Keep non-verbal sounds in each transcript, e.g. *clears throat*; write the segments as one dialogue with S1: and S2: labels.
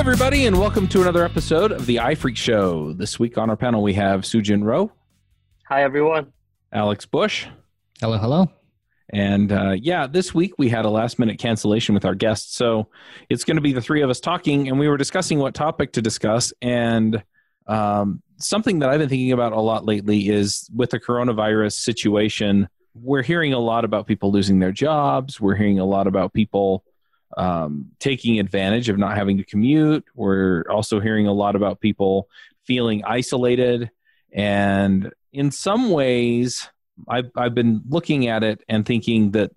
S1: everybody, and welcome to another episode of the iPhreak Show. This week on our panel, we have Soojin Ro,
S2: Hi, everyone.
S1: Alex Bush,
S3: Hello, hello.
S1: and uh, yeah, this week we had a last minute cancellation with our guests. So it's going to be the three of us talking, and we were discussing what topic to discuss. And um, something that I've been thinking about a lot lately is with the coronavirus situation, we're hearing a lot about people losing their jobs. We're hearing a lot about people um, taking advantage of not having to commute. We're also hearing a lot about people feeling isolated. And in some ways, I've, I've been looking at it and thinking that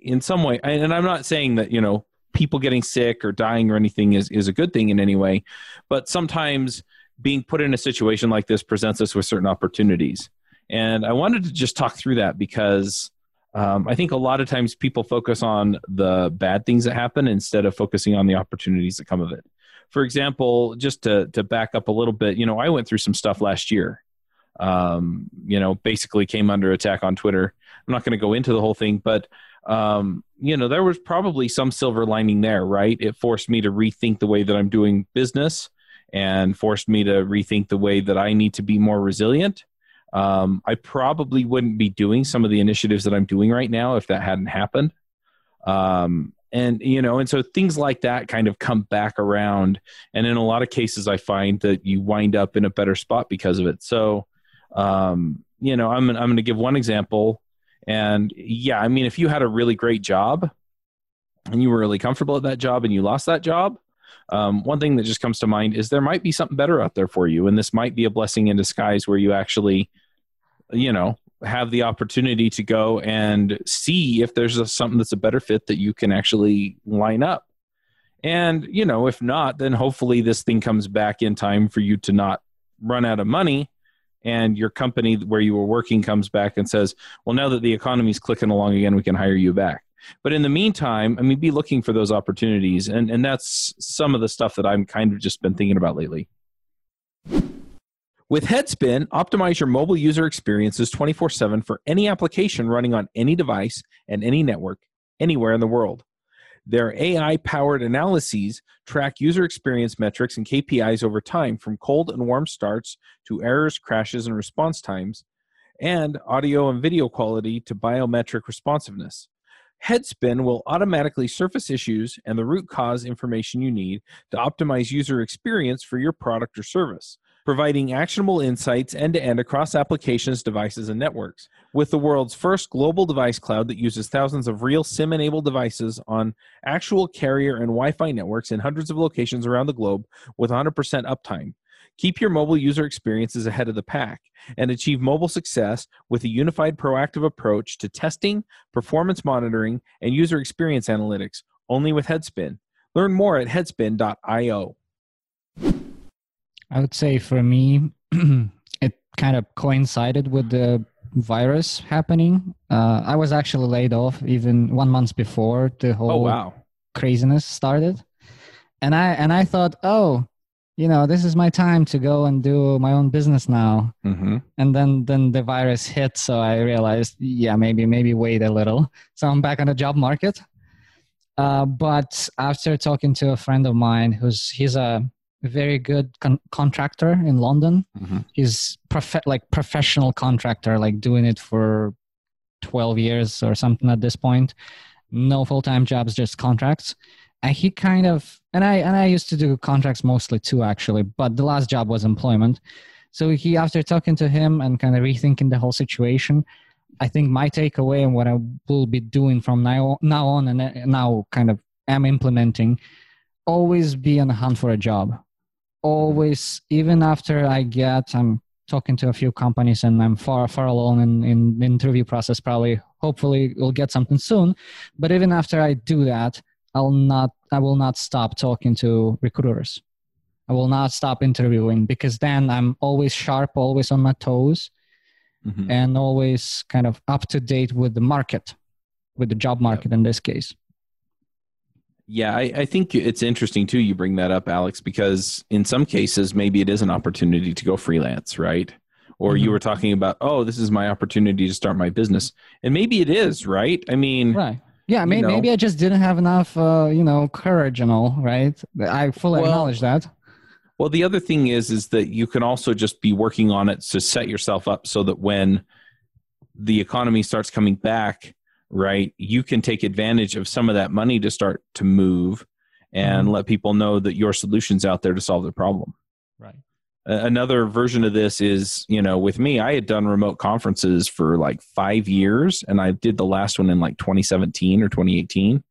S1: in some way, and I'm not saying that, you know, people getting sick or dying or anything is, is a good thing in any way, but sometimes being put in a situation like this presents us with certain opportunities. And I wanted to just talk through that because um, I think a lot of times people focus on the bad things that happen instead of focusing on the opportunities that come of it. For example, just to, to back up a little bit, you know, I went through some stuff last year. Um, you know, basically came under attack on Twitter. I'm not going to go into the whole thing, but um, you know, there was probably some silver lining there, right? It forced me to rethink the way that I'm doing business and forced me to rethink the way that I need to be more resilient. Um, I probably wouldn't be doing some of the initiatives that I'm doing right now if that hadn't happened. Um, and you know, and so things like that kind of come back around, and in a lot of cases, I find that you wind up in a better spot because of it. So, um, you know, I'm I'm going to give one example, and yeah, I mean, if you had a really great job, and you were really comfortable at that job, and you lost that job, um, one thing that just comes to mind is there might be something better out there for you, and this might be a blessing in disguise where you actually you know have the opportunity to go and see if there's a, something that's a better fit that you can actually line up. And you know if not then hopefully this thing comes back in time for you to not run out of money and your company where you were working comes back and says well now that the economy's clicking along again we can hire you back. But in the meantime i mean be looking for those opportunities. And and that's some of the stuff that i'm kind of just been thinking about lately with Headspin, optimize your mobile user experiences 24 7 for any application running on any device and any network anywhere in the world. Their AI powered analyses track user experience metrics and KPIs over time from cold and warm starts to errors, crashes, and response times, and audio and video quality to biometric responsiveness. Headspin will automatically surface issues and the root cause information you need to optimize user experience for your product or service providing actionable insights end to end across applications, devices, and networks. With the world's first global device cloud that uses thousands of real SIM enabled devices on actual carrier and Wi Fi networks in hundreds of locations around the globe with 100% uptime. Keep your mobile user experiences ahead of the pack and achieve mobile success with a unified proactive approach to testing, performance monitoring, and user experience analytics only with Headspin. Learn more at headspin.io.
S3: I would say for me, *clears throat* it kind of coincided with the virus happening. Uh, I was actually laid off even one month before the whole
S1: Oh, wow.
S3: craziness started, and I and I thought, oh, you know, this is my time to go and do my own business now.
S1: Mm-hmm.
S3: And then then the virus hit, so I realized, yeah, maybe maybe wait a little. So I'm back on the job market. Uh, but after talking to a friend of mine, who's he's a very good con- contractor in London.
S1: Mm-hmm.
S3: He's prof- like professional contractor, like doing it for 12 years or something at this point. No full-time jobs, just contracts. And he kind of and I and I used to do contracts mostly too actually, but the last job was employment. So he after talking to him and kind of rethinking the whole situation, I think my takeaway and what I will be doing from now now on and now kind of am implementing always be on the hunt for a job always even after i get i'm talking to a few companies and i'm far far along in, in the interview process probably hopefully we'll get something soon. But even after i do that i'll not i will not stop talking to recruiters. I will not stop interviewing because then i'm always sharp always on my toes
S1: Mm-hmm.
S3: and always kind of up to date with the market with the job market in this case
S1: Yeah, I, I think it's interesting too. You bring that up, Alex, because in some cases, maybe it is an opportunity to go freelance, right? Or you
S3: Mhm.
S1: were talking about, oh, this is my opportunity to start my business, and maybe it is, right? I mean,
S3: right Yeah, may,
S1: know.
S3: maybe I just didn't have enough, uh, you know, courage and all, right? I fully
S1: Well-
S3: acknowledge that.
S1: Well, the other thing is, is that you can also just be working on it to set yourself up so that when the economy starts coming back, right, you can take advantage of some of that money to start to move and
S3: Mhm.
S1: let people know that your solution's out there to solve the problem.
S3: Right.
S1: Another version of this is, you know, with me, I had done remote conferences for like five years, and I did the last one in like 2017 or 2018.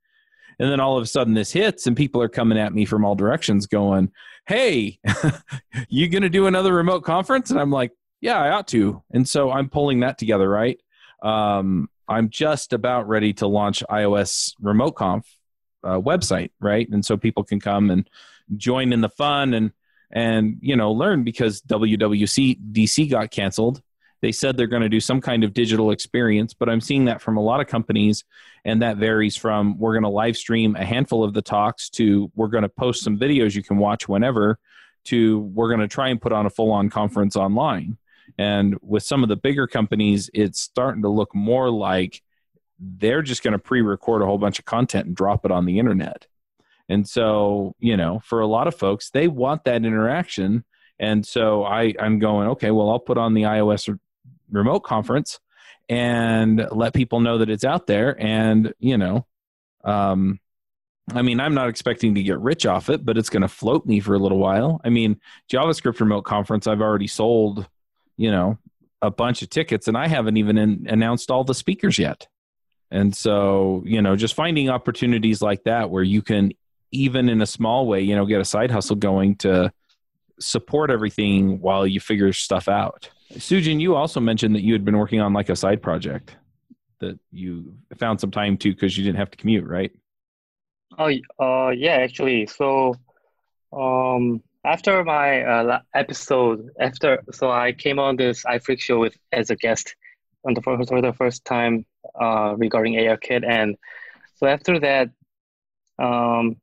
S1: And then all of a sudden this hits, and people are coming at me from all directions going, Hey, *laughs* you going to do another remote conference? And I'm like, Yeah, I ought to. And so I'm pulling that together, right? Um, I'm just about ready to launch iOS Remote Conf uh, website, right? And so people can come and join in the fun and and you know learn because WWC DC got canceled. They said they're going to do some kind of digital experience, but I'm seeing that from a lot of companies, and that varies from we're going to live stream a handful of the talks to we're going to post some videos you can watch whenever to we're going to try and put on a full on conference online. And with some of the bigger companies, it's starting to look more like they're just going to pre record a whole bunch of content and drop it on the internet. And so, you know, for a lot of folks, they want that interaction. And so I, I'm going, okay, well, I'll put on the iOS remote conference and let people know that it's out there. And, you know, um, I mean, I'm not expecting to get rich off it, but it's going to float me for a little while. I mean, JavaScript remote conference, I've already sold, you know, a bunch of tickets and I haven't even in, announced all the speakers yet. And so, you know, just finding opportunities like that where you can, even in a small way, you know, get a side hustle going to support everything while you figure stuff out. Soojin, you also mentioned that you had been working on like a side project that you found some time to because you didn't have to commute, right?
S2: Oh, uh, yeah, actually. So, um, after my uh, episode, after so I came on this iPhreak show with as a guest on the first for the first time uh, regarding ARKit, and so after that, um,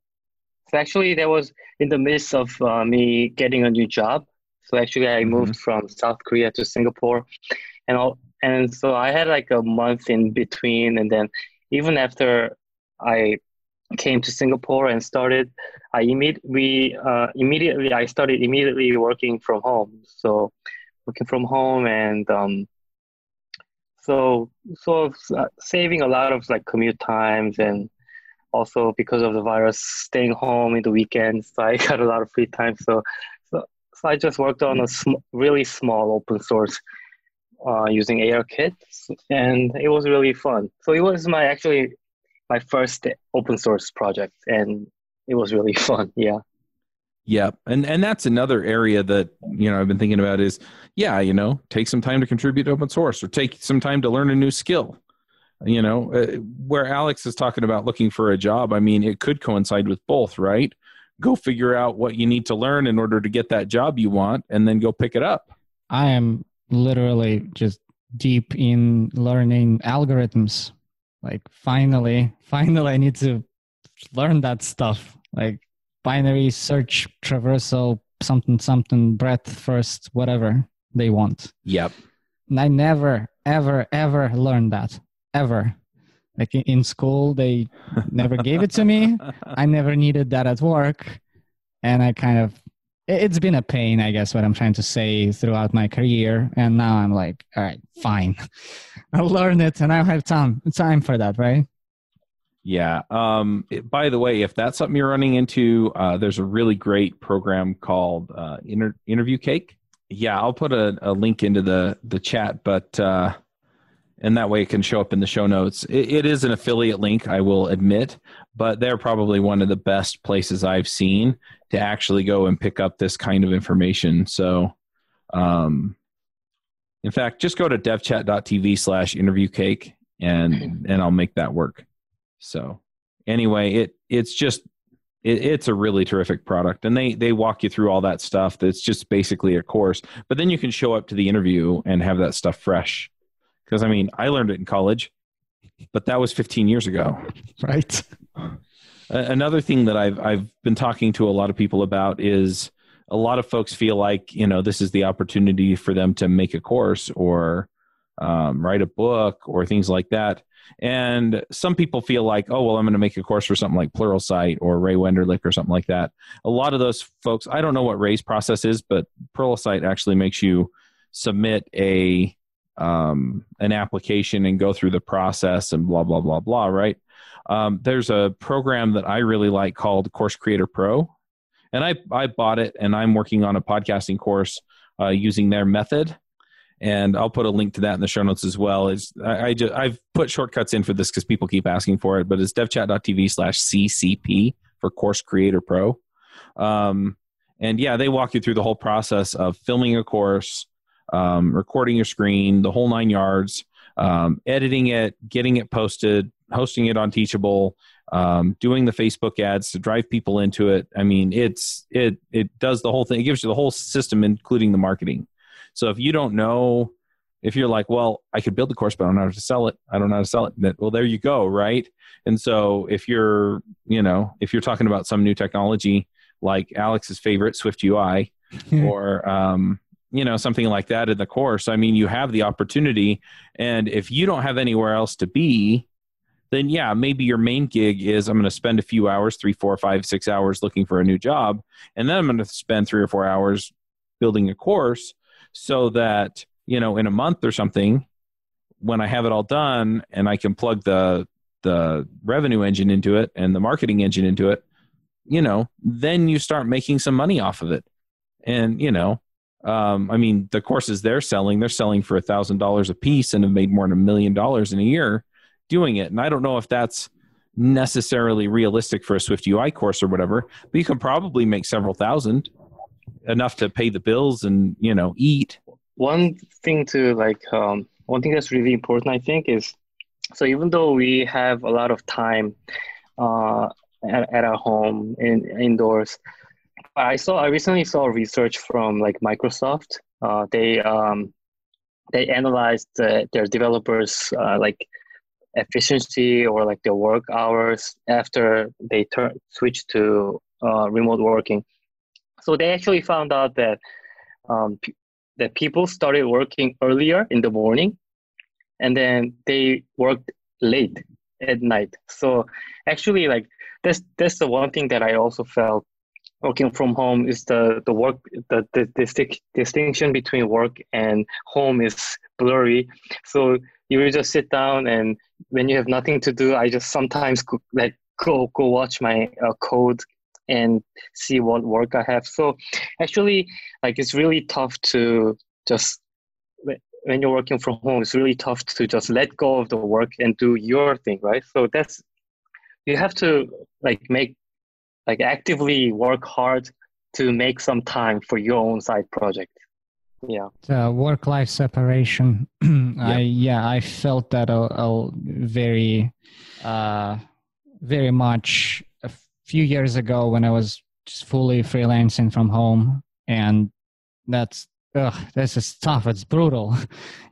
S2: so actually that was in the midst of uh, me getting a new job. So actually, I moved from South Korea to Singapore, and all, and so I had like a month in between, and then even after I came to Singapore and started, I imme- we uh, immediately I started immediately working from home. So working from home and um, so so uh, saving a lot of like commute times and also because of the virus staying home in the weekends so *laughs* i got a lot of free time so so, so i just worked on a sm- really small open source uh, using ARKit, and it was really fun. So it was my actually my first open source project, and it was really *laughs* fun. Yeah.
S1: Yeah, and and that's another area that you know I've been thinking about is yeah, you know, take some time to contribute to open source or take some time to learn a new skill. You know, uh, where Alex is talking about looking for a job, I mean, it could coincide with both, right? Go figure out what you need to learn in order to get that job you want, and then go pick it up.
S3: I am literally just deep in learning algorithms. Like finally, finally, I need to learn that stuff. Like binary search, traversal, something, something, breadth first, whatever they want.
S1: Yep.
S3: And I never, ever, ever learned that. Ever. Like in- school, they never gave it to me. *laughs* I never needed that at work. And I kind of, it's been a pain, I guess, what I'm trying to say throughout my career. And now I'm like, all right, fine. *laughs* I'll learn it and I don't have time, time for that, right?
S1: Yeah. Um, by the way, if that's something you're running into, uh, there's a really great program called uh, Inter- Interview Cake. Yeah, I'll put a, a link into the the chat, but uh, and that way it can show up in the show notes. It, it is an affiliate link, I will admit, but they're probably one of the best places I've seen to actually go and pick up this kind of information. So, um, in fact, just go to devchat.tv slash interview cake and *laughs* and I'll make that work. So anyway, it it's just it, it's a really terrific product, and they they walk you through all that stuff. That's just basically a course, but then you can show up to the interview and have that stuff fresh. Because I mean, I learned it in college, but that was 15 years ago.
S3: Right. *laughs*
S1: Another thing that I've I've been talking to a lot of people about is a lot of folks feel like you know this is the opportunity for them to make a course or um, write a book or things like that. And some people feel like, oh, well, I'm going to make a course for something like Pluralsight or Ray Wenderlich or something like that. A lot of those folks, I don't know what Ray's process is, but Pluralsight actually makes you submit a um, an application and go through the process and blah blah blah blah. Right? Um, there's a program that I really like called Course Creator Pro, and I I bought it and I'm working on a podcasting course uh, using their method and I'll put a link to that in the show notes as well. Is I, I just I've put shortcuts in for this because people keep asking for it, but it's devchat.tv slash CCP for Course Creator Pro. Um, and yeah, they walk you through the whole process of filming a course, um, recording your screen, the whole nine yards, um, editing it, getting it posted, hosting it on Teachable, um, doing the Facebook ads to drive people into it. I mean, it's it it does the whole thing. It gives you the whole system, including the marketing. So if you don't know, if you're like, well, I could build the course, but I don't know how to sell it. I don't know how to sell it. Well, there you go, right? And so if you're, you know, if you're talking about some new technology like Alex's favorite Swift UI, *laughs* or um, you know something like that in the course, I mean, you have the opportunity, and if you don't have anywhere else to be, then yeah, maybe your main gig is I'm going to spend a few hours, three, four, five, six hours looking for a new job, and then I'm going to spend three or four hours building a course so that you know in a month or something when i have it all done and i can plug the the revenue engine into it and the marketing engine into it you know then you start making some money off of it. And you know um, i mean the courses they're selling they're selling for a thousand dollars a piece and have made more than a million dollars in a year doing it. And i don't know if that's necessarily realistic for a swift ui course or whatever but you can probably make several thousand enough to pay the bills and you know eat.
S2: One thing to like um, one thing that's really important i think is so even though we have a lot of time uh, at, at our home in indoors i saw i recently saw research from like microsoft. Uh, they um, they analyzed uh, their developers uh, like efficiency or like their work hours after they turn switch to uh, remote working so they actually found out that um, p- that people started working earlier in the morning, and then they worked late at night. So actually, like that's that's the one thing that I also felt working from home is the the work the the, the distinction between work and home is blurry. So you will just sit down and when you have nothing to do, I just sometimes like go go watch my uh, code and see what work I have. So actually, like it's really tough to just when you're working from home, it's really tough to just let go of the work and do your thing, right? So that's you have to like make like actively work hard to make some time for your own side project. Yeah.
S3: The work life separation. *clears throat* I yeah, I felt that a, a very uh very much a few years ago when I was just fully freelancing from home, and that's ugh, this is tough. It's brutal. *laughs*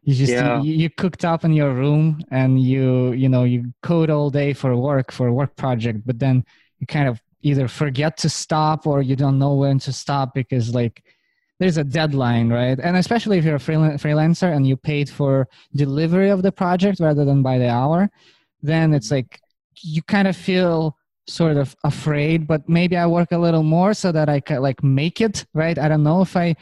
S3: You just yeah. you, you, cooked up in your room and you you know you code all day for work for a work project, but then you kind of either forget to stop or you don't know when to stop because like there's a deadline, right? And especially if you're a freelancer and you paid for delivery of the project rather than by the hour, then it's like you kind of feel sort of afraid but maybe i work a little more so that i can like make it right i don't know if i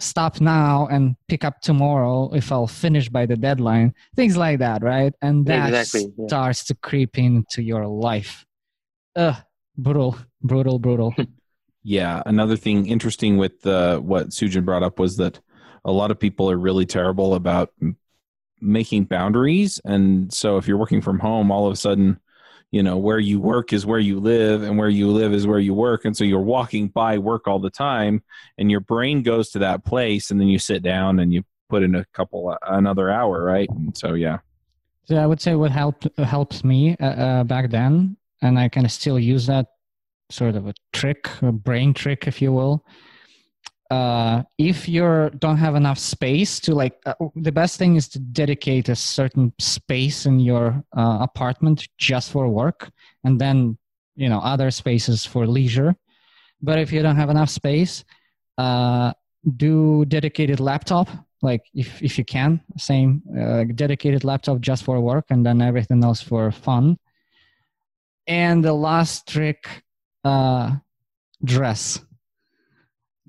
S3: stop now and pick up tomorrow if i'll finish by the deadline things like that right and that exactly, yeah. starts to creep into your life Ugh, brutal brutal brutal *laughs*
S1: yeah another thing interesting with uh, what sujin brought up was that a lot of people are really terrible about making boundaries. And so if you're working from home all of a sudden you know where you work is where you live and where you live is where you work. And so you're walking by work all the time and your brain goes to that place and then you sit down and you put in a couple uh, another hour right? And so yeah.
S3: So i would say what helped helps me uh, uh, back then and i kind of still use that sort of a trick a brain trick if you will uh, if you don't have enough space to like uh, the best thing is to dedicate a certain space in your uh, apartment just for work and then you know other spaces for leisure but if you don't have enough space uh, do dedicated laptop like if if you can, same uh, dedicated laptop just for work, and then everything else for fun. And the last trick, uh, dress.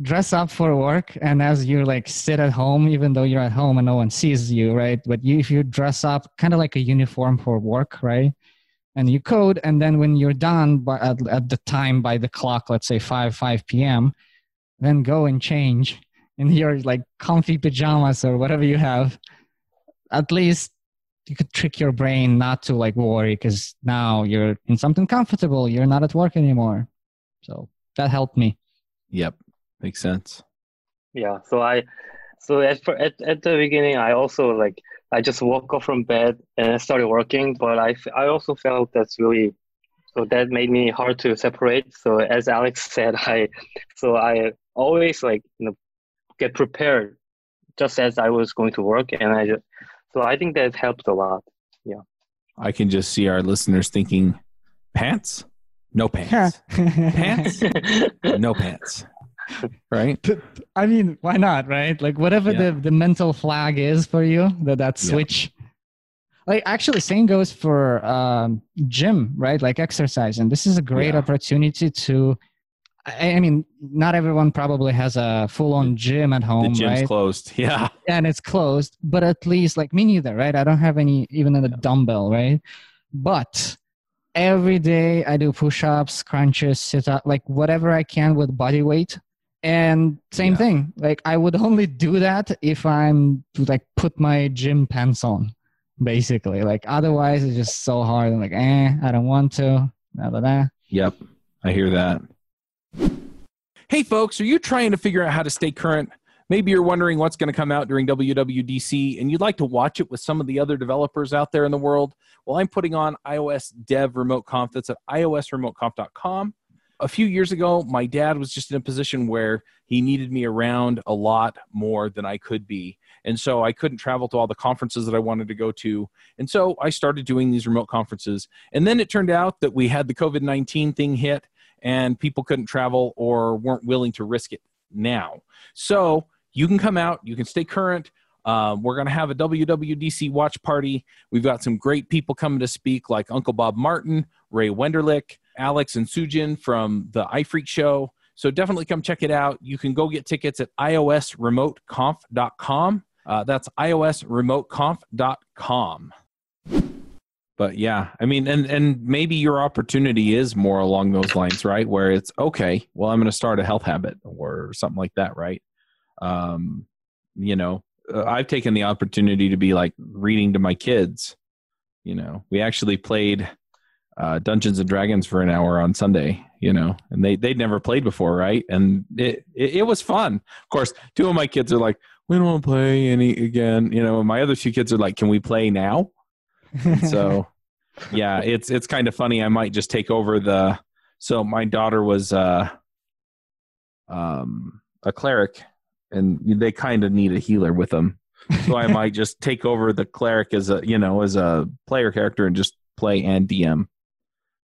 S3: Dress up for work, and as you like sit at home, even though you're at home and no one sees you, right? But you, if you dress up, kind of like a uniform for work, right? And you code, and then when you're done by, at, at the time by the clock, let's say 5 5 p.m., then go and change in your like comfy pajamas or whatever you have. At least you could trick your brain not to like worry because now you're in something comfortable. You're not at work anymore. So that helped me.
S1: Yep, makes sense.
S2: Yeah. So I, so at for, at at the beginning, I also like I just woke up from bed and I started working, but I I also felt that's really so that made me hard to separate. So as Alex *laughs* said, I so I always like you know get prepared just as I was going to work, and I just so I think that helps a lot. Yeah.
S1: I can just see our listeners thinking, pants? No pants. pants? *laughs* No pants. Right?
S3: I mean, why not, right? Like whatever
S1: Yeah.
S3: the, the mental flag is for you, that that
S1: Yeah.
S3: switch. Like actually same goes for um, gym, right? Like exercise. And this is a great
S1: Yeah.
S3: opportunity to I, I mean, not everyone probably has a full on gym at home.
S1: The gym's
S3: right?
S1: closed. *laughs* Yeah.
S3: and it's closed but at least like me neither right i don't have any even a dumbbell right but every day i do push-ups crunches sit up like whatever i can with body weight and same
S1: Yeah.
S3: thing like i would only do that if i'm to like put my gym pants on basically like otherwise it's just so hard i'm like eh i don't want to blah, blah, blah.
S1: Yep. I hear that. Hey, folks, are you trying to figure out how to stay current? Maybe you're wondering what's going to come out during WWDC and you'd like to watch it with some of the other developers out there in the world. Well, I'm putting on iOS Dev Remote Conf. That's at iosremoteconf.com. A few years ago, my dad was just in a position where he needed me around a lot more than I could be. And so I couldn't travel to all the conferences that I wanted to go to. And so I started doing these remote conferences. And then it turned out that we had the COVID 19 thing hit and people couldn't travel or weren't willing to risk it now. So you can come out, you can stay current. Um, we're going to have a WWDC watch party. We've got some great people coming to speak, like Uncle Bob Martin, Ray Wenderlich, Alex and Soojin from the iPhreak Show. So definitely come check it out. You can go get tickets at iosremoteconf.com. Uh, that's iosremoteconf.com. But yeah, I mean, and and maybe your opportunity is more along those lines, right? Where it's okay. Well, I'm going to start a health habit or something like that, right? Um, you know, uh, I've taken the opportunity to be like reading to my kids. You know, we actually played uh, Dungeons and Dragons for an hour on Sunday. You know, and they they'd never played before, right? And it, it it was fun. Of course, two of my kids are like, we don't want to play any again. You know, my other two kids are like, can we play now? And so *laughs* yeah it's it's kind of funny. I might just take over the so my daughter was uh um a cleric and they kind of need a healer with them so i might just *laughs* take over the cleric as a you know as a player character and just play and dm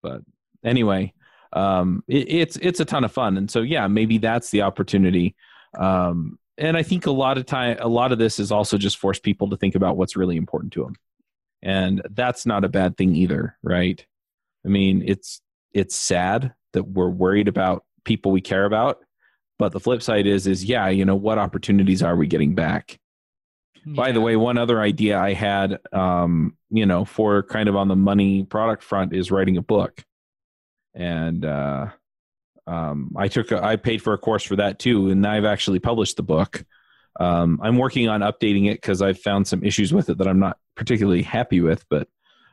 S1: but anyway um it, it's it's a ton of fun. And so yeah maybe that's the opportunity. Um and i think a lot of time a lot of this is also just force people to think about what's really important to them and that's not a bad thing either right? I mean it's it's sad that we're worried about people we care about but the flip side is is yeah you know what opportunities are we getting back? By the way one other idea i had um you know for kind of on the money product front is writing a book. And uh um i took a, i paid for a course for that too and i've actually published the book um, I'm working on updating it because I've found some issues with it that I'm not particularly happy with, but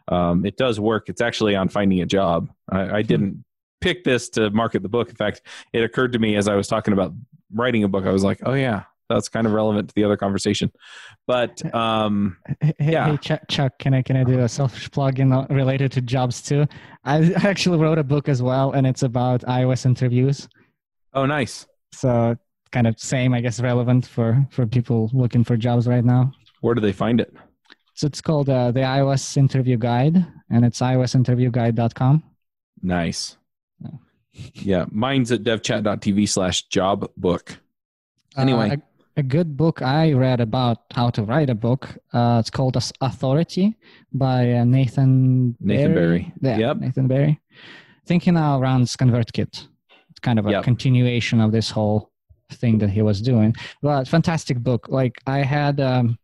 S1: um, it does work. It's actually on finding a job. I, I didn't pick this to market the book. In fact, it occurred to me as I was talking about writing a book. I was like, oh yeah, that's kind of relevant to the other conversation. But um,
S3: Hey,
S1: Yeah.
S3: hey, Chuck, Chuck, can I can I do a selfish plug in related to jobs too? I *laughs* actually wrote a book as well, and it's about iOS interviews.
S1: oh, nice.
S3: So kind of same, I guess, relevant for for people looking for jobs right now.
S1: Where do they find it?
S3: So it's called uh, the iOS Interview Guide, and it's iosinterviewguide.com.
S1: Nice.
S3: Yeah.
S1: Yeah, mine's at devchat.tv slash job book. Anyway.
S3: Uh, a good book I read about how to write a book. Uh, it's called As- Authority by uh, Nathan
S1: Nathan Barry.
S3: Yeah,
S1: Yep.
S3: Nathan Barry. I think now runs ConvertKit. It's kind of a
S1: Yep.
S3: continuation of this whole thing that he was doing. But fantastic book. Like I had um,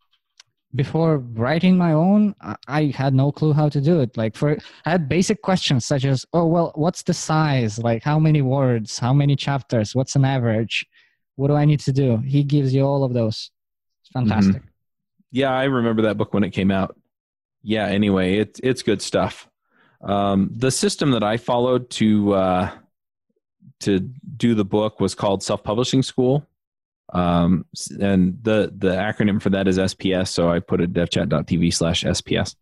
S3: before writing my own, I- had no clue how to do it. Like for I had basic questions such as, oh well, what's the size? Like how many words? How many chapters? What's an average? What do I need to do? He gives you all of those. It's fantastic.
S1: Yeah, I remember that book when it came out. Yeah. Anyway, it's it's good stuff. Um, the system that I followed to uh, to do the book was called Self Publishing School, um, and the the acronym for that is SPS. So I put it devchat.tv slash SPS.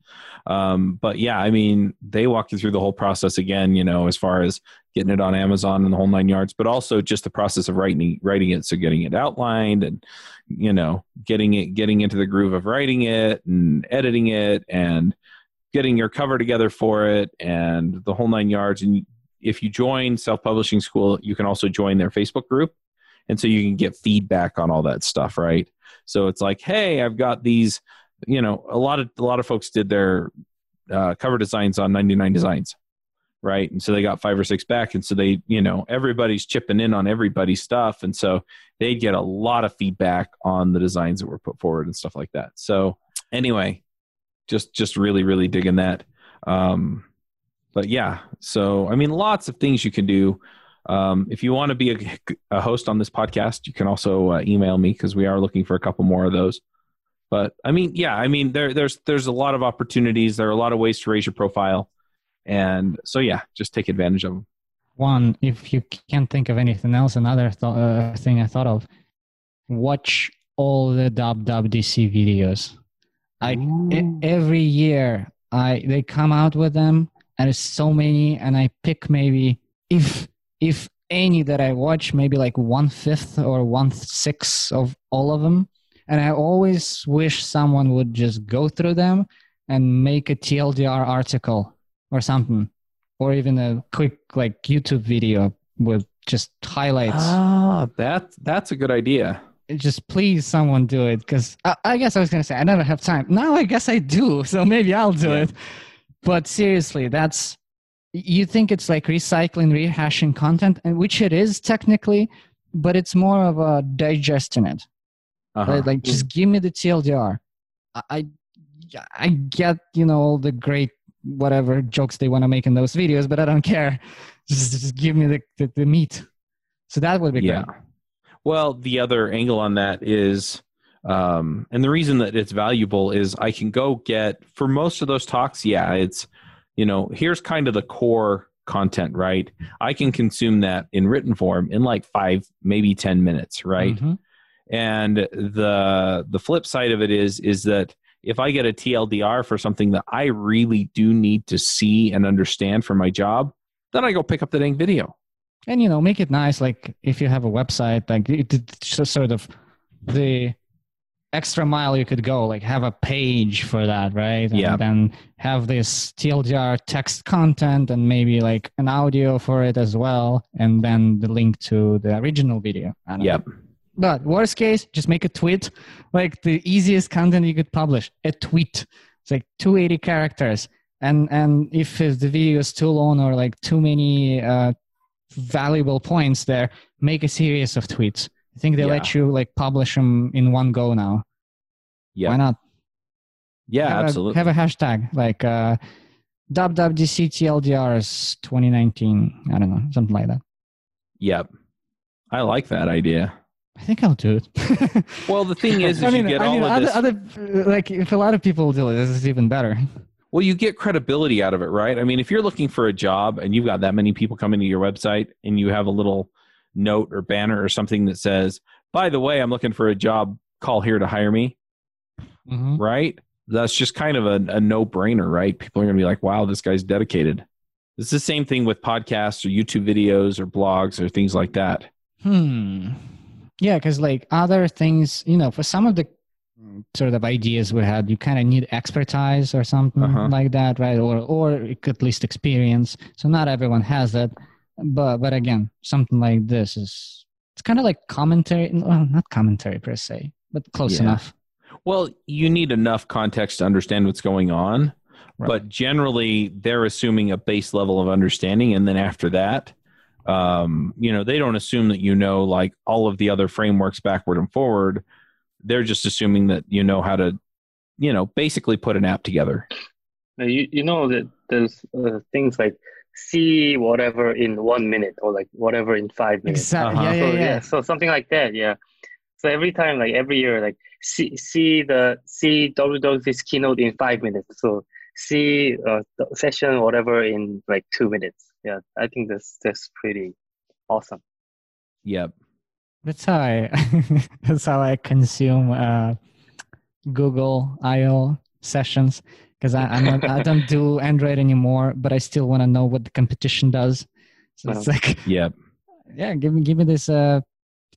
S1: Um, but yeah, I mean, they walk you through the whole process again. You know, as far as getting it on Amazon and the whole nine yards, but also just the process of writing writing it. So getting it outlined and you know getting it getting into the groove of writing it and editing it and getting your cover together for it and the whole nine yards and if you join self-publishing school you can also join their facebook group. And so you can get feedback on all that stuff right? So it's like hey i've got these you know a lot of a lot of folks did their uh, cover designs on 99 designs right? And so they got five or six back. And so they you know everybody's chipping in on everybody's stuff. And so they'd get a lot of feedback on the designs that were put forward and stuff like that. So anyway just just really really digging that. Um but yeah so i mean lots of things you can do. Um, if you want to be a, a host on this podcast you can also uh, email me because we are looking for a couple more of those. But i mean yeah i mean there there's there's a lot of opportunities. There are a lot of ways to raise your profile. And so yeah just take advantage of them
S3: One, if you can't think of anything else, another th- uh, thing I thought of, watch all the WWDC videos. I every year I they come out with them, it's so many, and I pick maybe if if any that I watch, maybe like one fifth or one sixth of all of them, and I always wish someone would just go through them and make a TLDR article or something, or even a quick like YouTube video with just highlights
S1: ah that that's a good idea
S3: just please someone do it because I, I guess I was gonna say I never have time. Now I guess I do, *laughs* so maybe I'll do
S1: Yeah.
S3: it. But seriously, that's you think it's like recycling, rehashing content, and which it is technically, but it's more of a digesting it.
S1: uh-huh.
S3: Right? Like just give me the TLDR. I I- get you know all the great whatever jokes they want to make in those videos, but I don't care. Just, just give me the, the, the meat. So that would be
S1: yeah
S3: great.
S1: well the other angle on that is um and the reason that it's valuable is i can go get for most of those talks yeah it's you know here's kind of the core content right? I can consume that in written form in like five maybe ten minutes right?
S3: Mhm.
S1: and the the flip side of it is is that if i get a tldr for something that i really do need to see and understand for my job then i go pick up the dang video.
S3: And you know make it nice like if you have a website like it, it's just sort of the extra mile you could go like have a page for that right? And
S1: Yeah.
S3: then have this tldr text content and maybe like an audio for it as well and then the link to the original video. I don't know.
S1: yep.
S3: But worst case just make a tweet like the easiest content you could publish a tweet. It's like 280 characters. And and if the video is too long or like too many uh, valuable points there make a series of tweets i think they let you like publish them in one go now
S1: yeah
S3: why not
S1: yeah
S3: have
S1: absolutely
S3: a, have a hashtag like uh WWDC TLDRs 2019 i don't know something like that
S1: Yep. I like that idea.
S3: i think i'll do it *laughs*
S1: Well, the thing is, is
S3: I mean,
S1: you get
S3: I
S1: all
S3: mean,
S1: of
S3: other,
S1: this.
S3: other, like if a lot of people do it, this is even better.
S1: well, you get credibility out of it, right? I mean, if you're looking for a job and you've got that many people coming to your website and you have a little note or banner or something that says, by the way, I'm looking for a job, call here to hire me,
S3: Mm-hmm.
S1: right? That's just kind of a, a no brainer, right? People are going to be like, wow, this guy's dedicated. It's the same thing with podcasts or YouTube videos or blogs or things like that.
S3: Hmm. Yeah, because like other things, you know, for some of the sort of ideas we had, you kind of need expertise or something
S1: Uh-huh.
S3: like that, right? Or or at least experience. So not everyone has that. But but again, something like this is it's kind of like commentary. Well, not commentary per se, but close
S1: Yeah.
S3: enough.
S1: Well, you need enough context to understand what's going on,
S3: Right.
S1: but generally they're assuming a base level of understanding, and then after that, um, you know, they don't assume that you know like all of the other frameworks backward and forward. They're just assuming that you know how to, you know, basically put an app together.
S2: Now, You you know that there's uh, things like see whatever in one minute or like whatever in five minutes.
S3: Exactly.
S1: Uh-huh.
S3: Yeah,
S2: so
S3: yeah, yeah.
S2: so something like that, yeah. So every time, like every year, like see see the see WWDC's keynote in five minutes. So see uh, the session whatever in like two minutes. Yeah, I think that's that's pretty awesome.
S1: Yep.
S3: That's how I *laughs* that's how I consume uh, Google I/O sessions because I I'm not, I *laughs* don't do Android anymore, but I still want to know what the competition does. So it's like,
S1: yeah, *laughs*
S3: yeah, give me give me this uh,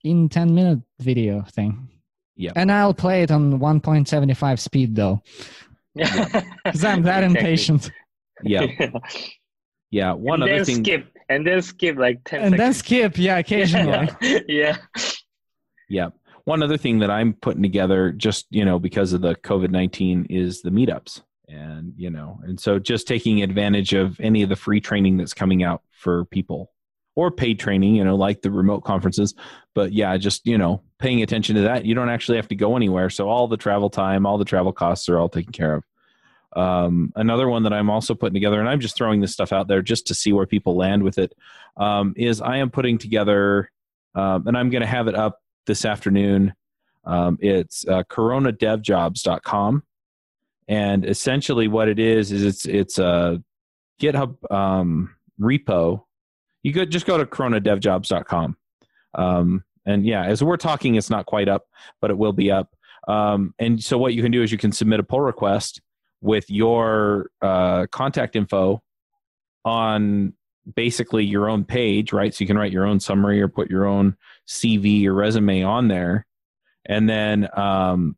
S3: in ten minute video thing.
S1: Yeah,
S3: And I'll play it on 1.75 speed though,
S2: Yeah, *laughs*
S3: because I'm that
S2: Exactly.
S3: impatient.
S1: Yeah. Yeah. One
S2: and
S1: other
S2: then
S1: thing.
S2: skip and then skip like ten
S3: And then skip, yeah, occasionally.
S2: yeah. yeah.
S1: Yeah. One other thing that I'm putting together just, you know, because of the COVID 19 is the meetups. And, you know, and so just taking advantage of any of the free training that's coming out for people or paid training, you know, like the remote conferences. But yeah, just, you know, paying attention to that. You don't actually have to go anywhere. So all the travel time, all the travel costs are all taken care of. Um, another one that I'm also putting together, and I'm just throwing this stuff out there just to see where people land with it, um, is I am putting together, um, and I'm going to have it up this afternoon. Um, it's uh, coronadevjobs.com. And essentially what it is, is it's, it's a GitHub um, repo. You could just go to coronadevjobs.com. Um, and yeah, as we're talking, it's not quite up, but it will be up. Um, and so what you can do is you can submit a pull request with your uh, contact info on basically your own page, right? So you can write your own summary or put your own CV or resume on there, and then um,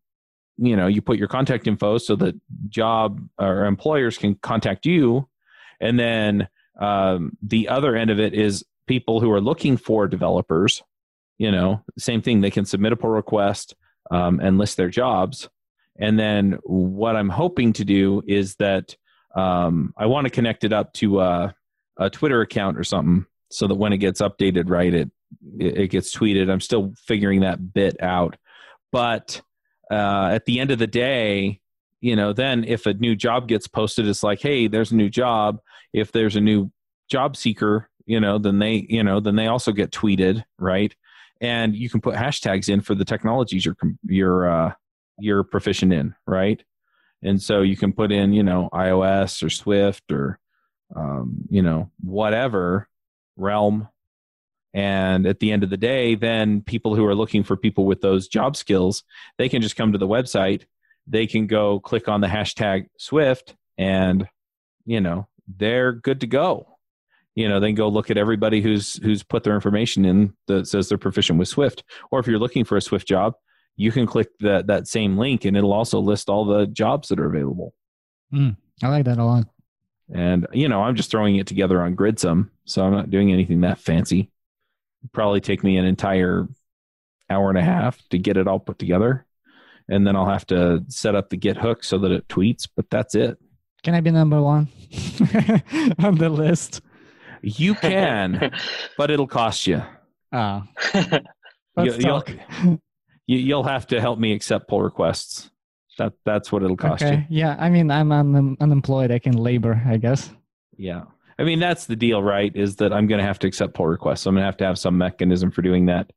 S1: you know you put your contact info so that job or employers can contact you, and then um, the other end of it is people who are looking for developers. You know, same thing. They can submit a pull request um, and list their jobs, and then what I'm hoping to do is that um, I want to connect it up to uh, a Twitter account or something so that when it gets updated, right, it it gets tweeted. I'm still figuring that bit out, but uh, at the end of the day, you know, then if a new job gets posted, it's like, hey, there's a new job. If there's a new job seeker, you know, then they, you know, then they also get tweeted, right? And you can put hashtags in for the technologies you're you're uh, you're proficient in, right? And so you can put in, you know, iOS or Swift or um, you know, whatever realm. And at the end of the day, then people who are looking for people with those job skills, they can just come to the website. They can go click on the hashtag Swift and, you know, they're good to go. You know, they can go look at everybody who's who's put their information in that says they're proficient with Swift. Or if you're looking for a Swift job, you can click that that same link and it'll also list all the jobs that are available. Hmm.
S3: I like that a lot.
S1: And you know, I'm just throwing it together on Gridsome, so I'm not doing anything that fancy. It'd probably take me an entire hour and a half to get it all put together, and then I'll have to set up the Git hook so that it tweets. But that's it.
S3: Can I be number one *laughs* on the list?
S1: You can, *laughs* but it'll cost you.
S3: Ah,
S1: You- *laughs*
S3: let's
S1: you'll,
S3: talk.
S1: you, you'll have to help me accept pull requests. That that's what it'll cost you.
S3: Okay. Yeah, I mean, I'm un- unemployed. I can labor, I guess.
S1: Yeah. I mean, that's the deal, right? Is that I'm going to have to accept pull requests. So I'm going to have to have some mechanism for doing that.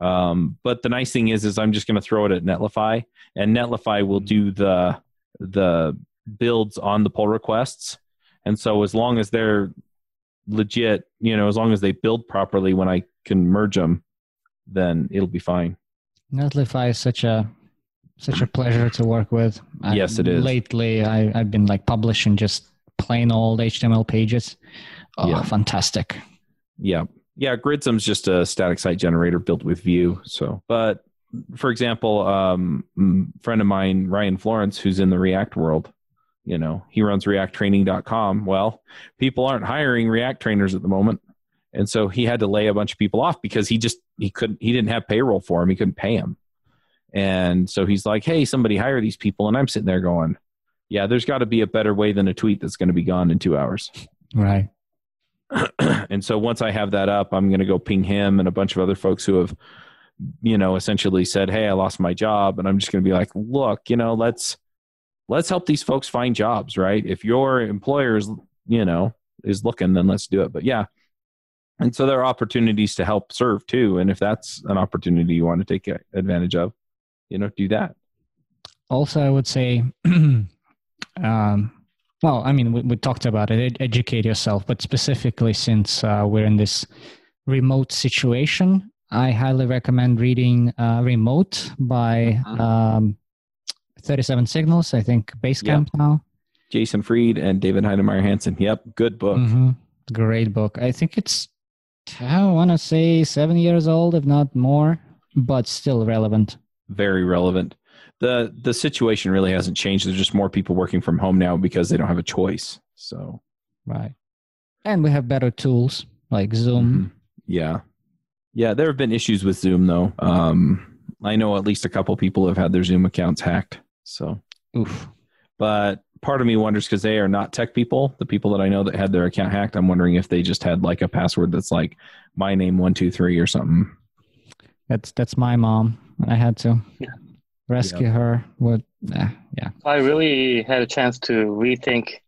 S1: Um, but the nice thing is, is I'm just going to throw it at Netlify, and Netlify will do the the builds on the pull requests. And so as long as they're legit, you know, as long as they build properly when I can merge them, then it'll be fine.
S3: Netlify is such a such a pleasure to work with. I-
S1: Yes, it is.
S3: Lately, I, I've been like publishing just plain old HTML pages. Oh,
S1: Yeah.
S3: fantastic!
S1: Yeah. Yeah. Gridsome's just a static site generator built with Vue. So, but for example, um, friend of mine, Ryan Florence, who's in the React world, you know, he runs reacttraining.com. Well, people aren't hiring React trainers at the moment. and so he had to lay a bunch of people off because he just he couldn't he didn't have payroll for him he couldn't pay him and so he's like hey somebody hire these people and i'm sitting there going yeah there's got to be a better way than a tweet that's going to be gone in two hours.
S3: Right. *clears throat*
S1: and so once i have that up i'm going to go ping him and a bunch of other folks who have you know essentially said hey i lost my job and i'm just going to be like look you know let's let's help these folks find jobs right? If your employer is you know is looking then let's do it. But yeah. And so there are opportunities to help serve too and if that's an opportunity you want to take advantage of you know do that.
S3: Also, I would say, *clears throat* um, well, I mean, we, we talked about it, educate yourself, but specifically since uh, we're in this remote situation, I highly recommend reading uh, Remote by
S1: Mhm.
S3: um, 37 Signals, I think Basecamp now.
S1: jason fried and david heinemeier hansson yep good book
S3: Mhm. Great book. I think it's, I want to say seven years old, if not more, but still relevant.
S1: very relevant the the situation really hasn't changed there's just more people working from home now because they don't have a choice so
S3: Right. And we have better tools like Zoom.
S1: Mhm. Yeah. Yeah, there have been issues with Zoom though. Um I know at least a couple people have had their Zoom accounts hacked. So,
S3: Oof.
S1: but part of me wonders because they are not tech people. The people that I know that had their account hacked, I'm wondering if they just had like a password that's like my name one two three or something.
S3: That's that's my mom. I had to
S2: Yeah.
S3: rescue her. What? Nah, yeah.
S2: I really had a chance to rethink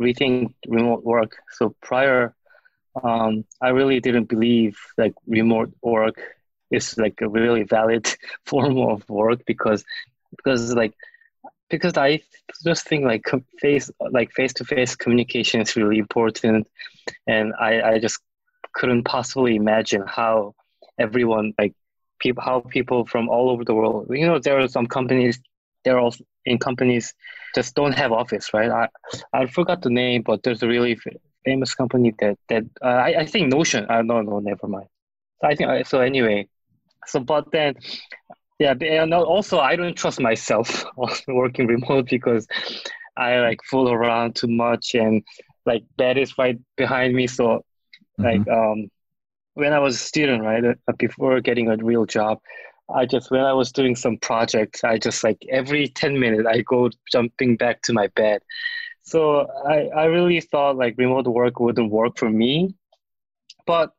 S2: rethink remote work. So prior, um, I really didn't believe like remote work is like a really valid *laughs* form of work because because like because I just think like face like face to face communication is really important, and I I just couldn't possibly imagine how everyone like people how people from all over the world you know there are some companies they're also in companies just don't have office right? I i forgot the name but there's a really famous company that that uh, I, I think notion i uh, no no never mind. So i think so anyway so but then yeah and also i don't trust myself *laughs* working remote because i like fool around too much and like bed is right behind me. So like um when i was a student right uh, before getting a real job I just when I was doing some projects, I just like every ten minutes I go jumping back to my bed. So I, I really thought like remote work wouldn't work for me, but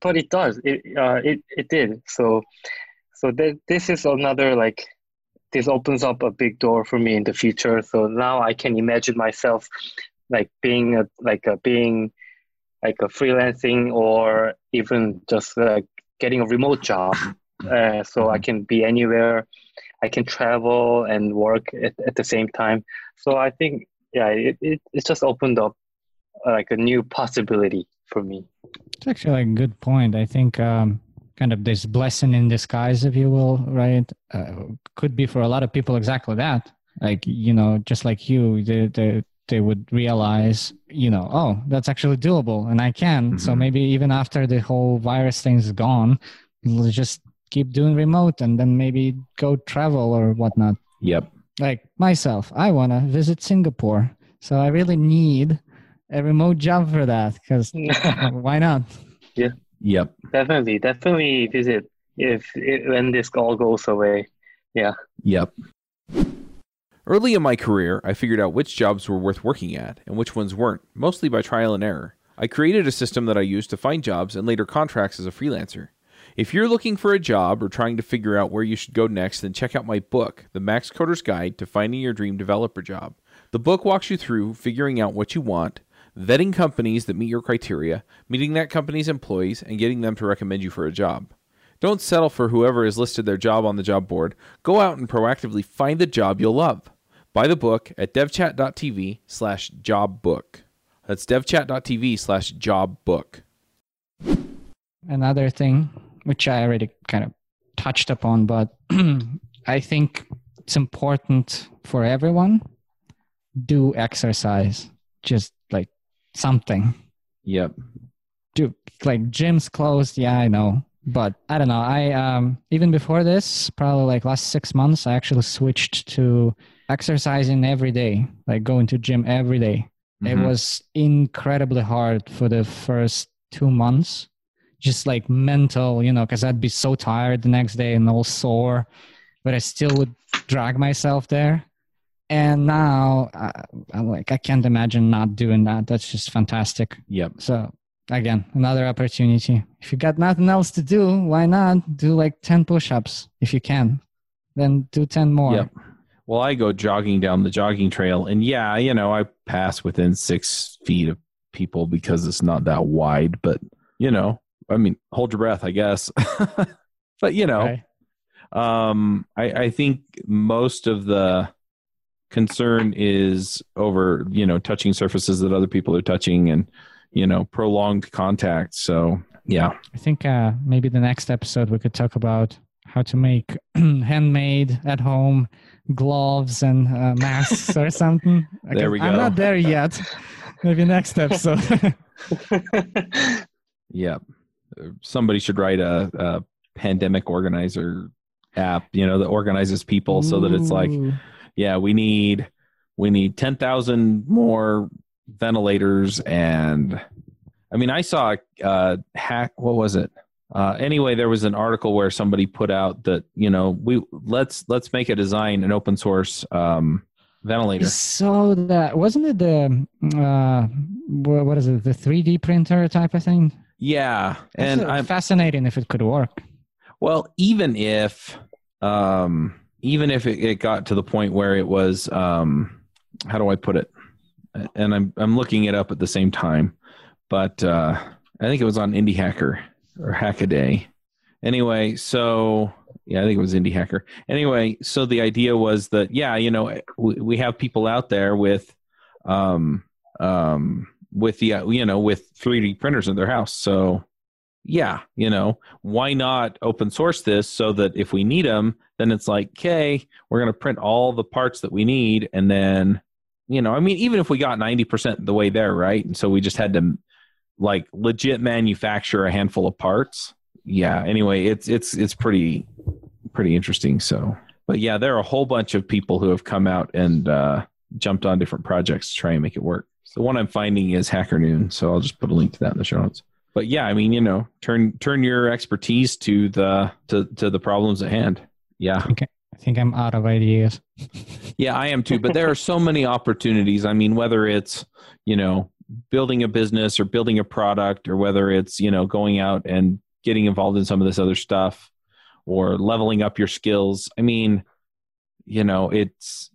S2: but it does. It uh, it it did. So so th- this is another like this opens up a big door for me in the future. So now I can imagine myself like being a like a being like a freelancing or even just like getting a remote job *laughs* uh, so I can be anywhere. I can travel and work at, at the same time. So I think, yeah, it, it, it just opened up uh, like a new possibility for me.
S3: It's actually a good point. I think um, kind of this blessing in disguise, if you will, right? Uh, could be for a lot of people exactly that. Like you know, just like you, the, they, they would realize, you know, oh, that's actually doable, and I can. So
S1: Mhm.
S3: maybe even after the whole virus thing is gone, we'll just keep doing remote, and then maybe go travel or whatnot.
S1: Yep.
S3: Like myself, I want to visit Singapore, so I really need a remote job for that because *laughs* why not? Yeah.
S1: Yep.
S2: definitely, definitely visit if, if when this all goes away. Yeah.
S1: Yep. Early in my career, I figured out which jobs were worth working at and which ones weren't, mostly by trial and error. I created a system that I used to find jobs and later contracts as a freelancer. If you're looking for a job or trying to figure out where you should go next, then check out my book, The MaxCoders Guide to Finding Your Dream Developer Job. The book walks you through figuring out what you want, vetting companies that meet your criteria, meeting that company's employees, and getting them to recommend you for a job. Don't settle for whoever has listed their job on the job board. Go out and proactively find the job you'll love. Buy the book at devchat.tv slash jobbook. That's devchat.tv slash jobbook.
S3: another thing which i already kind of touched upon but *clears throat* i think it's important for everyone do exercise just like something
S1: Yep.
S3: do like gyms closed yeah i know but i don't know i um even before this probably like last six months i actually switched to exercising every day like going to gym every day it
S1: Mhm.
S3: was incredibly hard for the first two months, just like mental, you know, because I'd be so tired the next day and all sore, but I still would drag myself there. And now, uh, I'm like, I can't imagine not doing that. That's just fantastic.
S1: Yep.
S3: So again, another opportunity. If you got nothing else to do, why not do like 10 push-ups if you can? Then do 10 more.
S1: Yep. Well, I go jogging down the jogging trail, and yeah, you know, I pass within six feet of people because it's not that wide. But you know, I mean, hold your breath, I guess. *laughs* but you know,
S3: Right.
S1: um, I, I think most of the concern is over you know touching surfaces that other people are touching, and you know, prolonged contact. So yeah,
S3: I think uh, maybe the next episode we could talk about how to make *clears throat* handmade at home gloves and uh, masks or something.
S1: There we go.
S3: I'm not there yet. Maybe next episode. *laughs*
S1: yeah. Somebody should write a, a pandemic organizer app, you know, that organizes people so that it's like yeah we need we need 10,000 more ventilators and i mean i saw uh hack what was it uh anyway there was an article where somebody put out that you know we let's let's make a design an open source um ventilator
S3: So that wasn't it the uh, what is it the 3D printer type of thing?
S1: yeah and
S3: That's,
S1: i'm
S3: fascinating if it could work.
S1: Well, even if, um, even if it, it got to the point where it was, um, how do I put it? And I'm I'm looking it up at the same time, but uh, I think it was on Indie Hacker or Hackaday. Anyway, so yeah, I think it was Indie Hacker. Anyway, so the idea was that yeah, you know, we, have people out there with, um, um, with the uh, you know with 3D printers in their house, so yeah, you know, why not open source this so that if we need them, then it's like, okay, we're going to print all the parts that we need. And then, you know, I mean, even if we got 90% the way there, right? And so we just had to like legit manufacture a handful of parts. Yeah. Anyway, it's, it's, it's pretty, pretty interesting. So, but yeah, there are a whole bunch of people who have come out and uh, jumped on different projects to try and make it work. So the one I'm finding is Hacker Noon. So I'll just put a link to that in the show notes but yeah, I mean, you know, turn turn your expertise to the to to the problems at hand. Yeah, Okay.
S3: I think I'm out of ideas. *laughs*
S1: yeah, I am too. But there are so many opportunities. I mean, whether it's you know building a business or building a product, or whether it's you know going out and getting involved in some of this other stuff, or leveling up your skills. I mean, you know, it's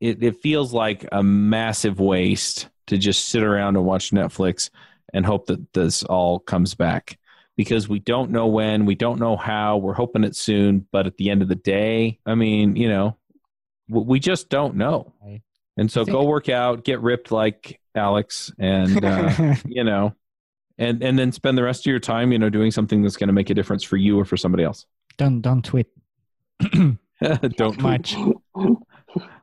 S1: it it feels like a massive waste to just sit around and watch Netflix and hope that this all comes back because we don't know when, we don't know how. We're hoping it soon, but at the end of the day, I mean, you know, we just don't know.
S3: Right.
S1: And so go work out, get ripped like Alex, and uh, *laughs* you know, and and then spend the rest of your time, you know, doing something that's going to make a difference for you or for somebody else. *clears throat*
S3: don't don't tweet
S1: don't
S3: much. *laughs*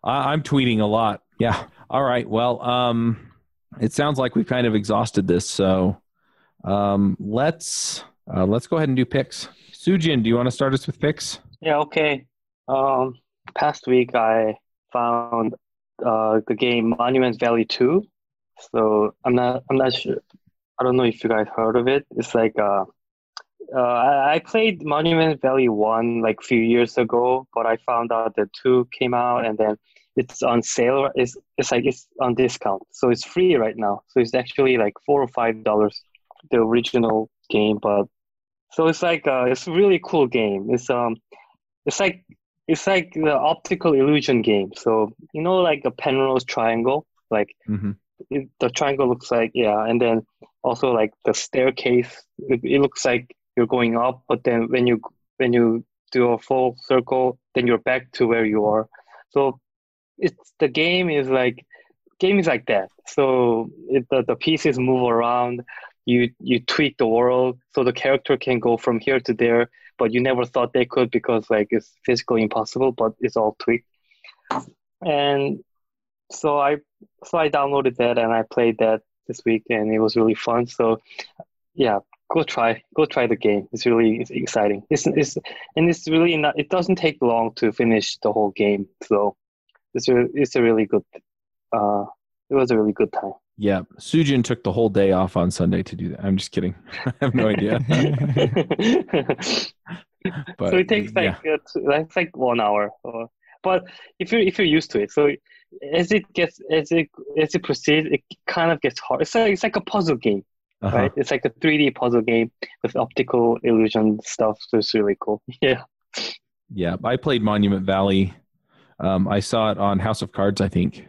S1: I, I'm tweeting a lot. Yeah. All right. Well, um, it sounds like we've kind of exhausted this, so um, let's uh, let's go ahead and do picks. Soojin, do you want to start us with picks?
S2: Yeah, okay. Um, past week I found uh, the game Monument Valley 2. So I'm not I'm not sure. I don't know if you guys heard of it. It's like uh, uh, I, played Monument Valley 1 like a few years ago, but I found out that 2 came out and then it's on sale. It's it's like it's on discount, so it's free right now. So it's actually like four or five dollars, the original game. But so it's like uh, it's a really cool game. It's um, it's like it's like the optical illusion game. So you know, like the Penrose triangle, like
S1: Mm-hmm.
S2: it, the triangle looks like yeah, and then also like the staircase. It, it looks like you're going up, but then when you when you do a full circle, then you're back to where you are. So it's the game is like game is like that. So it, the the pieces move around. You you tweak the world so the character can go from here to there, but you never thought they could because like it's physically impossible. But it's all tweaked. And so I so I downloaded that and I played that this week and it was really fun. So yeah, go try go try the game. It's really it's exciting. It's it's and it's really not. It doesn't take long to finish the whole game. So it's a it's a really good. Uh, it was a really good time.
S1: Yeah, Soojin took the whole day off on Sunday to do that. I'm just kidding. *laughs* I have no idea. *laughs* but
S2: so it takes like
S1: yeah.
S2: that's like one hour. Or, but if you if you're used to it, so as it gets as it as it proceeds, it kind of gets hard. It's like it's like a puzzle game,
S1: Uh-huh.
S2: right? It's like a 3D puzzle game with optical illusion stuff. So it's really cool. *laughs* Yeah.
S1: Yeah, I played Monument Valley. Um, I saw it on House of Cards, I think,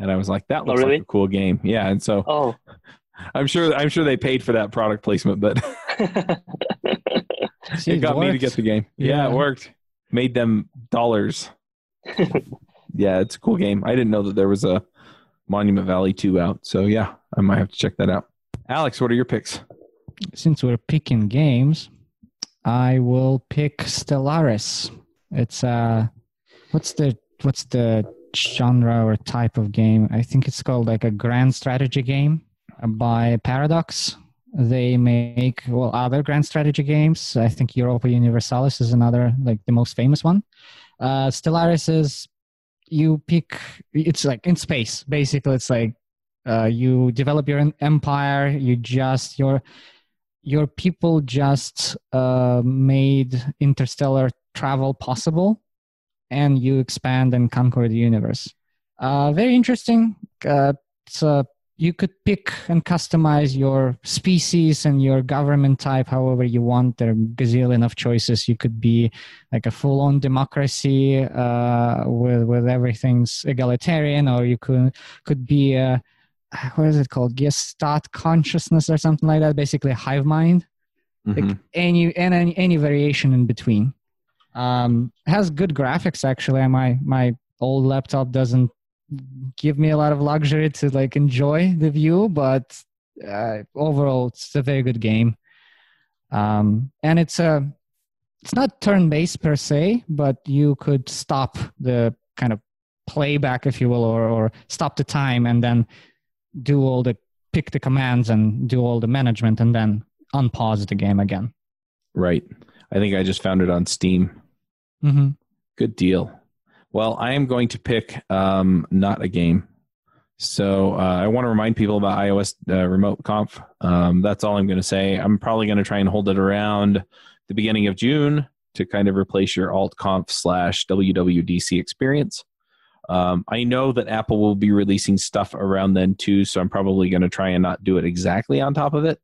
S1: and I was like, "That
S2: Oh,
S1: looks
S2: really?
S1: like a cool game." Yeah, and so
S2: Oh. *laughs*
S1: I'm sure I'm sure they paid for that product placement, but *laughs*
S3: See,
S1: it got me to get the game. Yeah. it worked. Made them dollars. *laughs* yeah, it's a cool game. I didn't know that there was a Monument Valley 2 out. So yeah, I might have to check that out. Alex, what are your picks?
S3: Since we're picking games, I will pick Stellaris. It's uh, what's the what's the genre or type of game? I think it's called like a grand strategy game by Paradox. They make well other grand strategy games. I think Europa Universalis is another like the most famous one. Uh, Stellaris is you pick. It's like in space. Basically, it's like uh, you develop your empire. You just your your people just uh, made interstellar travel possible, and you expand and conquer the universe. Uh, very interesting. Uh, uh, you could pick and customize your species and your government type however you want. There are gazillion of choices. You could be like a full-on democracy uh, with with everything's egalitarian, or you could could be a what is it called? Gestalt consciousness or something like that. Basically, a hive mind. Like
S1: Mhm.
S3: any and any, any variation in between. Um, has good graphics actually. My my old laptop doesn't give me a lot of luxury to like enjoy the view, but uh, overall, it's a very good game. Um, and it's a it's not turn-based per se, but you could stop the kind of playback, if you will, or or stop the time and then do all the pick the commands and do all the management and then unpause the game again.
S1: Right. I think I just found it on Steam.
S3: Mm-hmm.
S1: Good deal. Well, I am going to pick um, not a game. So uh, I want to remind people about iOS uh, Remote Conf. Um, that's all I'm going to say. I'm probably going to try and hold it around the beginning of June to kind of replace your AltConf slash WWDC experience. Um, I know that Apple will be releasing stuff around then too, so I'm probably going to try and not do it exactly on top of it.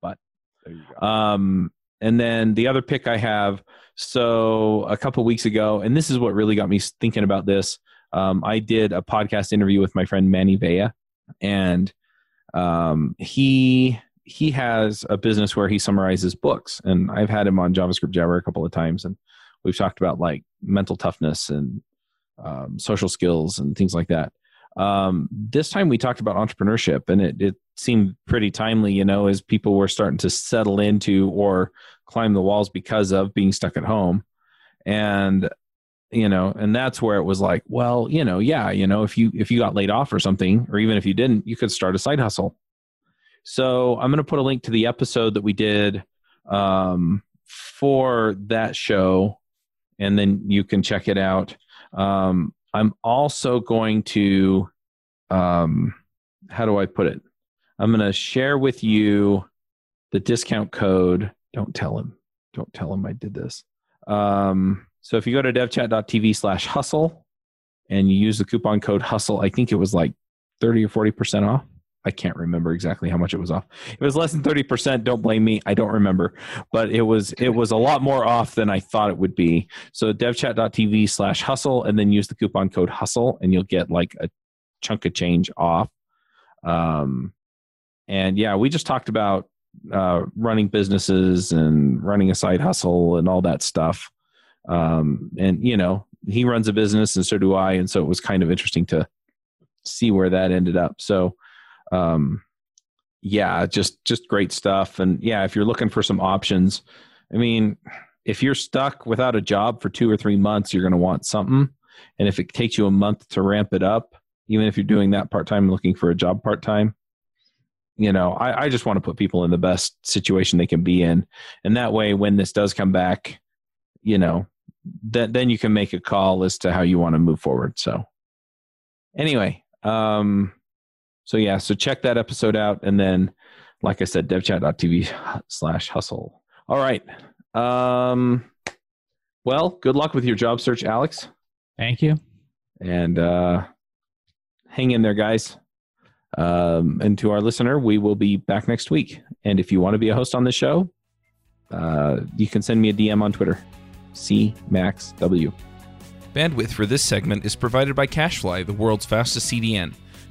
S1: But
S4: There you go.
S1: um, and then the other pick I have, so a couple weeks ago, and this is what really got me thinking about this. Um, I did a podcast interview with my friend Mani Vaya, and um, he he has a business where he summarizes books, and I've had him on JavaScript Jabber a couple of times, and we've talked about like mental toughness and um, social skills and things like that. Um, this time we talked about entrepreneurship, and it, it seemed pretty timely, you know, as people were starting to settle into or climb the walls because of being stuck at home. And you know, and that's where it was like, well, you know, yeah, you know, if you if you got laid off or something, or even if you didn't, you could start a side hustle. So I'm going to put a link to the episode that we did um, for that show, and then you can check it out. Um, I'm also going to, um, how do I put it? I'm going to share with you the discount code. Don't tell him. Don't tell him I did this. Um, so if you go to devchat.tv slash hustle and you use the coupon code hustle, I think it was like 30 or 40% off. I can't remember exactly how much it was off. It was less than 30%, don't blame me. I don't remember, but it was, it was a lot more off than I thought it would be. So devchat.tv slash hustle and then use the coupon code hustle and you'll get like a chunk of change off. Um, and yeah, we just talked about uh, running businesses and running a side hustle and all that stuff. Um, and you know, he runs a business and so do I. And so it was kind of interesting to see where that ended up. So, um, yeah, just, just great stuff. And yeah, if you're looking for some options, I mean, if you're stuck without a job for two or three months, you're going to want something. And if it takes you a month to ramp it up, even if you're doing that part time, looking for a job part time, you know, I, I just want to put people in the best situation they can be in. And that way, when this does come back, you know, then then you can make a call as to how you want to move forward. So, anyway, um, so yeah, so check that episode out, and then, like I said, devchat.tv slash hustle. All right. Um, well, good luck with your job search, Alex,
S3: Thank you.
S1: and uh, hang in there, guys. Um, and to our listener, we will be back next week. And if you want to be a host on the show, uh, you can send me a DM on Twitter, cmaxw.
S4: Bandwidth for this segment is provided by CacheFly the world's fastest CDN.